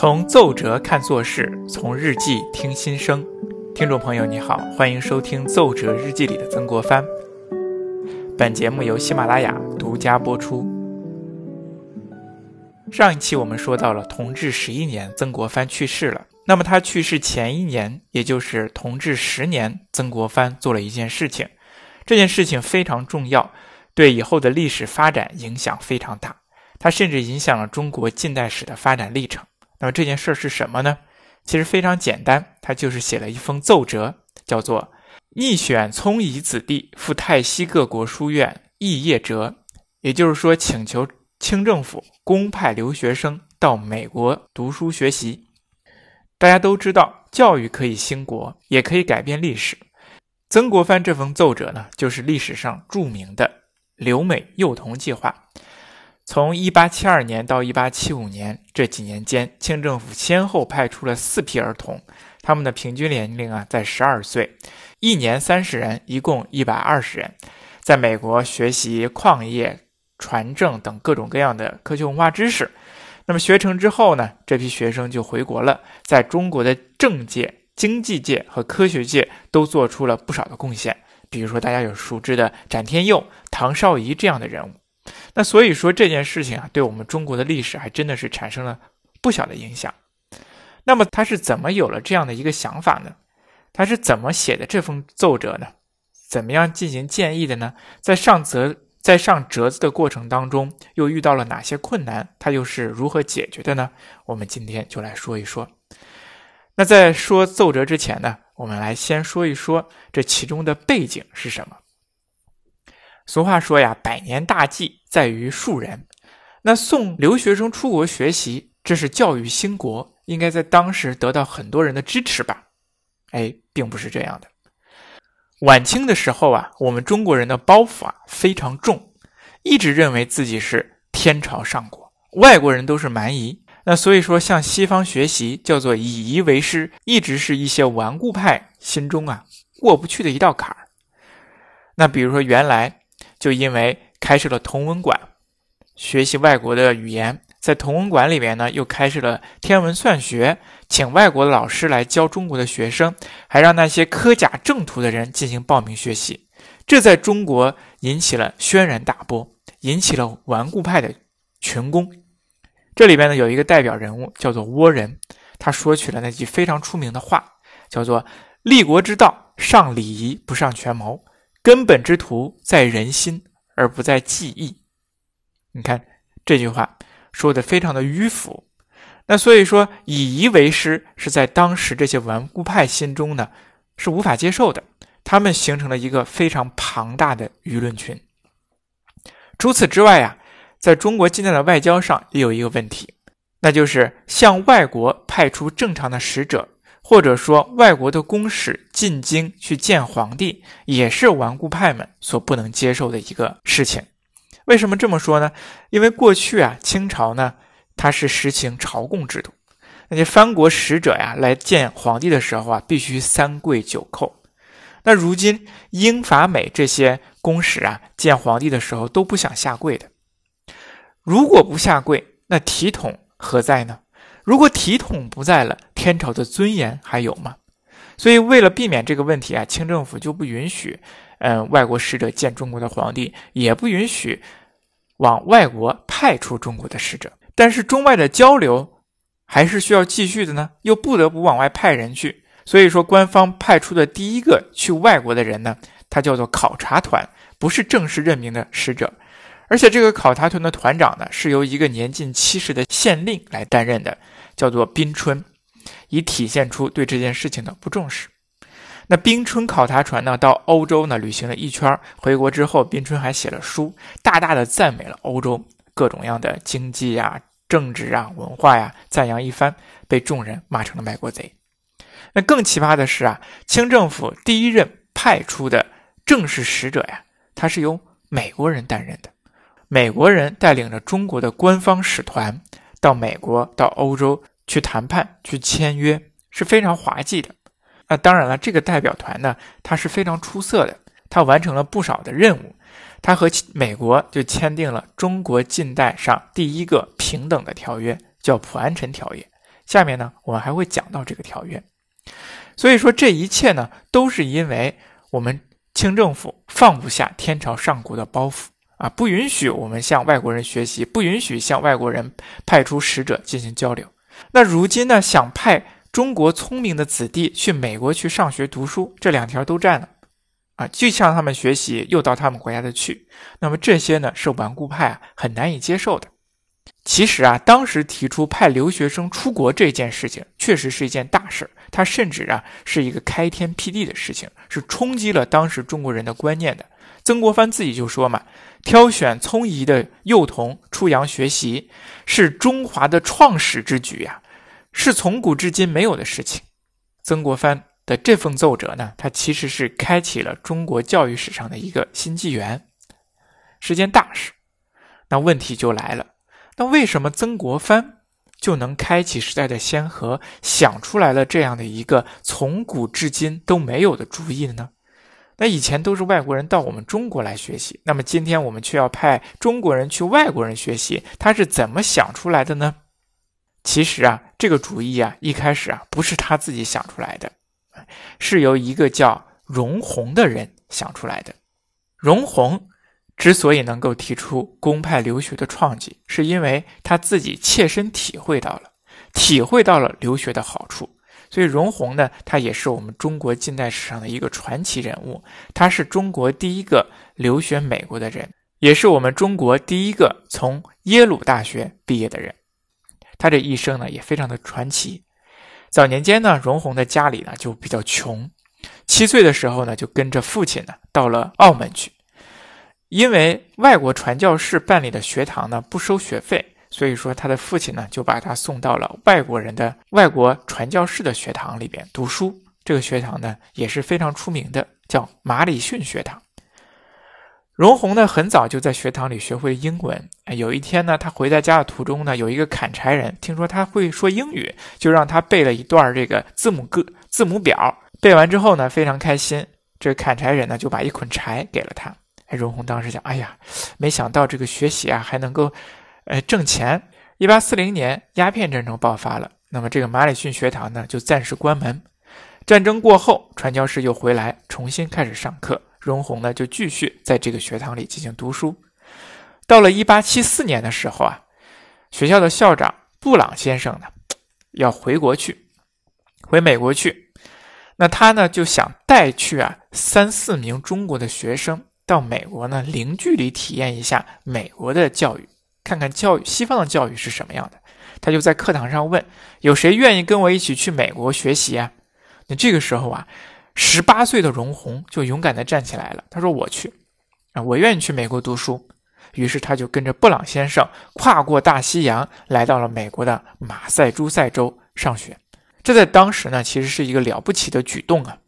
从奏折看做事，从日记听心声。听众朋友，你好，欢迎收听《奏折日记》里的曾国藩。本节目由喜马拉雅独家播出。上一期我们说到了同治十一年，曾国藩去世了。那么他去世前一年，也就是同治十年，曾国藩做了一件事情，这件事情非常重要，对以后的历史发展影响非常大。它甚至影响了中国近代史的发展历程。那么这件事是什么呢？其实非常简单，他就是写了一封奏折，叫做“逆选聪仪子弟赴泰西各国书院议业折”，也就是说，请求清政府公派留学生到美国读书学习。大家都知道，教育可以兴国，也可以改变历史。曾国藩这封奏折呢，就是历史上著名的“留美幼童计划”。从一八七二年到一八七五年这几年间，清政府先后派出了四批儿童，他们的平均年龄啊在十二岁，一年三十人，一共一百二十人，在美国学习矿业、船政等各种各样的科学文化知识。那么学成之后呢，这批学生就回国了，在中国的政界、经济界和科学界都做出了不少的贡献。比如说大家有熟知的展天佑、唐绍仪这样的人物。那所以说这件事情啊，对我们中国的历史还真的是产生了不小的影响。那么他是怎么有了这样的一个想法呢？他是怎么写的这封奏折呢？怎么样进行建议的呢？在上折在上折子的过程当中，又遇到了哪些困难？他又是如何解决的呢？我们今天就来说一说。那在说奏折之前呢，我们来先说一说这其中的背景是什么。俗话说呀，百年大计在于树人。那送留学生出国学习，这是教育兴国，应该在当时得到很多人的支持吧？哎，并不是这样的。晚清的时候啊，我们中国人的包袱啊非常重，一直认为自己是天朝上国，外国人都是蛮夷。那所以说，向西方学习叫做以夷为师，一直是一些顽固派心中啊过不去的一道坎儿。那比如说原来。就因为开设了同文馆，学习外国的语言，在同文馆里面呢，又开设了天文算学，请外国的老师来教中国的学生，还让那些科甲正途的人进行报名学习，这在中国引起了轩然大波，引起了顽固派的群攻。这里边呢有一个代表人物叫做倭人，他说起了那句非常出名的话，叫做“立国之道，上礼仪，不上权谋”。根本之图在人心，而不在技艺。你看这句话说的非常的迂腐。那所以说，以夷为师是在当时这些顽固派心中呢是无法接受的。他们形成了一个非常庞大的舆论群。除此之外啊，在中国近代的外交上也有一个问题，那就是向外国派出正常的使者。或者说，外国的公使进京去见皇帝，也是顽固派们所不能接受的一个事情。为什么这么说呢？因为过去啊，清朝呢，它是实行朝贡制度，那些藩国使者呀来见皇帝的时候啊，必须三跪九叩。那如今英法美这些公使啊，见皇帝的时候都不想下跪的。如果不下跪，那体统何在呢？如果体统不在了，天朝的尊严还有吗？所以为了避免这个问题啊，清政府就不允许，嗯，外国使者见中国的皇帝，也不允许往外国派出中国的使者。但是中外的交流还是需要继续的呢，又不得不往外派人去。所以说，官方派出的第一个去外国的人呢，他叫做考察团，不是正式任命的使者。而且这个考察团的团长呢，是由一个年近七十的县令来担任的，叫做宾春，以体现出对这件事情的不重视。那宾春考察船呢，到欧洲呢旅行了一圈，回国之后，宾春还写了书，大大的赞美了欧洲各种样的经济呀、政治啊、文化呀，赞扬一番，被众人骂成了卖国贼。那更奇葩的是啊，清政府第一任派出的正式使者呀，他是由美国人担任的。美国人带领着中国的官方使团到美国、到欧洲去谈判、去签约，是非常滑稽的。那当然了，这个代表团呢，他是非常出色的，他完成了不少的任务。他和美国就签订了中国近代上第一个平等的条约，叫《普安臣条约》，下面呢，我们还会讲到这个条约。所以说，这一切呢，都是因为我们清政府放不下天朝上国的包袱啊，不允许我们向外国人学习，不允许向外国人派出使者进行交流。那如今呢，想派中国聪明的子弟去美国去上学读书，这两条都占了啊，既向他们学习，又到他们国家的去，那么这些呢，是顽固派啊很难以接受的。其实啊，当时提出派留学生出国这件事情，确实是一件大事儿。它甚至啊是一个开天辟地的事情，是冲击了当时中国人的观念的。曾国藩自己就说嘛：“挑选聪颖的幼童出洋学习，是中华的创始之举呀，是从古至今没有的事情。”曾国藩的这封奏折呢，它其实是开启了中国教育史上的一个新纪元，是件大事。那问题就来了。那为什么曾国藩就能开启时代的先河，想出来了这样的一个从古至今都没有的主意呢？那以前都是外国人到我们中国来学习，那么今天我们却要派中国人去外国人学习，他是怎么想出来的呢？其实啊，这个主意啊，一开始啊不是他自己想出来的，是由一个叫荣闳的人想出来的。荣闳。之所以能够提出公派留学的创举，是因为他自己切身体会到了，体会到了留学的好处。所以容闳呢，他也是我们中国近代史上的一个传奇人物。他是中国第一个留学美国的人，也是我们中国第一个从耶鲁大学毕业的人。他这一生呢，也非常的传奇。早年间呢，荣闳的家里呢就比较穷，七岁的时候呢，就跟着父亲呢到了澳门去。因为外国传教士办理的学堂呢不收学费，所以说他的父亲呢就把他送到了外国人的外国传教士的学堂里边读书。这个学堂呢也是非常出名的，叫马里逊学堂。荣宏呢很早就在学堂里学会英文。有一天呢，他回在家的途中呢，有一个砍柴人听说他会说英语，就让他背了一段这个字母歌字母表。背完之后呢，非常开心。这砍柴人呢就把一捆柴给了他。荣宏当时想，哎呀，没想到这个学习啊还能够，呃，挣钱。一八四零年，鸦片战争爆发了，那么这个马里逊学堂呢就暂时关门。战争过后，传教士又回来，重新开始上课。荣闳呢就继续在这个学堂里进行读书。到了一八七四年的时候啊，学校的校长布朗先生呢要回国去，回美国去，那他呢就想带去啊三四名中国的学生。到美国呢，零距离体验一下美国的教育，看看教育西方的教育是什么样的。他就在课堂上问：“有谁愿意跟我一起去美国学习啊？”那这个时候啊，十八岁的荣闳就勇敢地站起来了。他说：“我去啊，我愿意去美国读书。”于是他就跟着布朗先生跨过大西洋，来到了美国的马赛诸塞州上学。这在当时呢，其实是一个了不起的举动啊。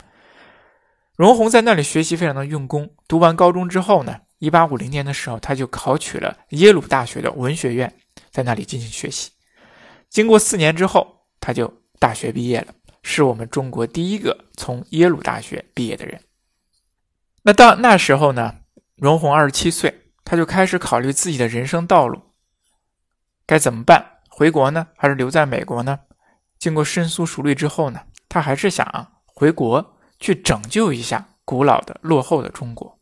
荣闳在那里学习非常的用功。读完高中之后呢，一八五零年的时候，他就考取了耶鲁大学的文学院，在那里进行学习。经过四年之后，他就大学毕业了，是我们中国第一个从耶鲁大学毕业的人。那到那时候呢，荣闳二十七岁，他就开始考虑自己的人生道路该怎么办，回国呢，还是留在美国呢？经过深思熟虑之后呢，他还是想回国。去拯救一下古老的、落后的中国，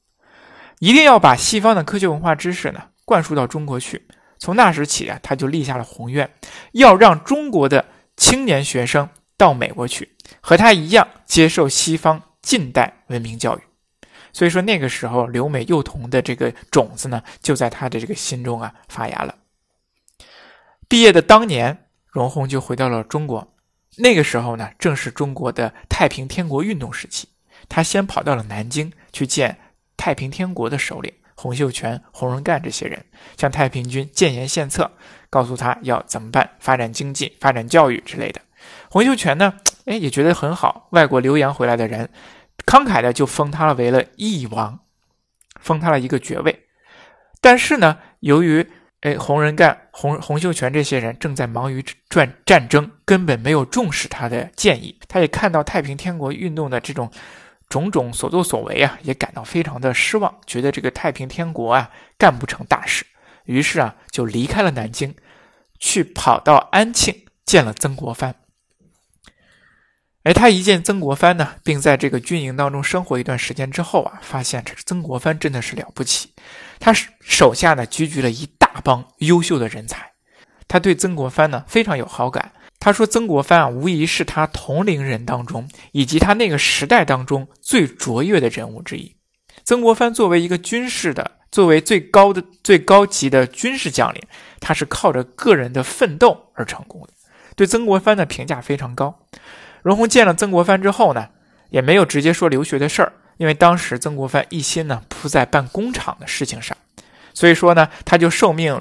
一定要把西方的科学文化知识呢灌输到中国去。从那时起啊，他就立下了宏愿，要让中国的青年学生到美国去，和他一样接受西方近代文明教育。所以说，那个时候留美幼童的这个种子呢，就在他的这个心中啊发芽了。毕业的当年，荣闳就回到了中国。那个时候呢，正是中国的太平天国运动时期。他先跑到了南京去见太平天国的首领洪秀全、洪仁干这些人，向太平军建言献策，告诉他要怎么办，发展经济、发展教育之类的。洪秀全呢，哎，也觉得很好。外国留洋回来的人，慷慨的就封他了为了义王，封他了一个爵位。但是呢，由于哎，洪仁干、洪洪秀全这些人正在忙于战战争，根本没有重视他的建议。他也看到太平天国运动的这种种种所作所为啊，也感到非常的失望，觉得这个太平天国啊干不成大事。于是啊，就离开了南京，去跑到安庆见了曾国藩。而他一见曾国藩呢，并在这个军营当中生活一段时间之后啊，发现这曾国藩真的是了不起。他手下呢聚集了一大帮优秀的人才，他对曾国藩呢非常有好感。他说曾国藩啊，无疑是他同龄人当中以及他那个时代当中最卓越的人物之一。曾国藩作为一个军事的，作为最高的、最高级的军事将领，他是靠着个人的奋斗而成功的。对曾国藩的评价非常高。荣闳见了曾国藩之后呢，也没有直接说留学的事儿，因为当时曾国藩一心呢扑在办工厂的事情上，所以说呢，他就受命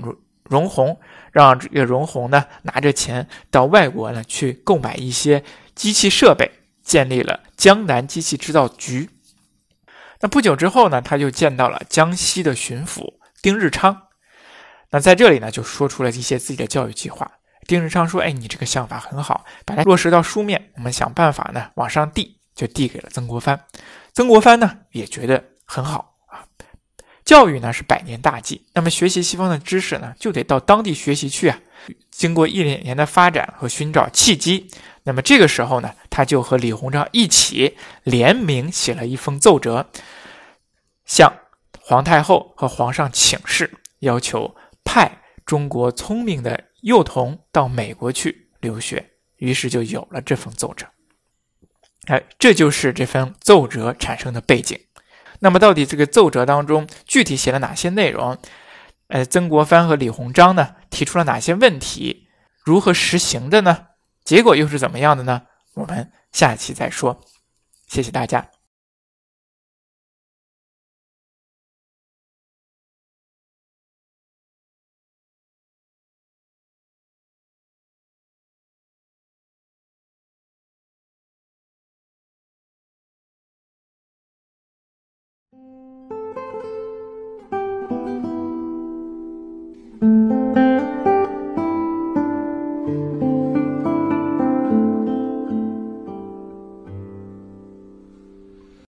荣荣闳让这个荣闳呢拿着钱到外国呢去购买一些机器设备，建立了江南机器制造局。那不久之后呢，他就见到了江西的巡抚丁日昌，那在这里呢就说出了一些自己的教育计划。丁日昌说：“哎，你这个想法很好，把它落实到书面，我们想办法呢往上递，就递给了曾国藩。曾国藩呢也觉得很好啊。教育呢是百年大计，那么学习西方的知识呢，就得到当地学习去啊。经过一两年的发展和寻找契机，那么这个时候呢，他就和李鸿章一起联名写了一封奏折，向皇太后和皇上请示，要求派中国聪明的。”幼童到美国去留学，于是就有了这封奏折。哎，这就是这份奏折产生的背景。那么，到底这个奏折当中具体写了哪些内容？呃，曾国藩和李鸿章呢提出了哪些问题？如何实行的呢？结果又是怎么样的呢？我们下期再说。谢谢大家。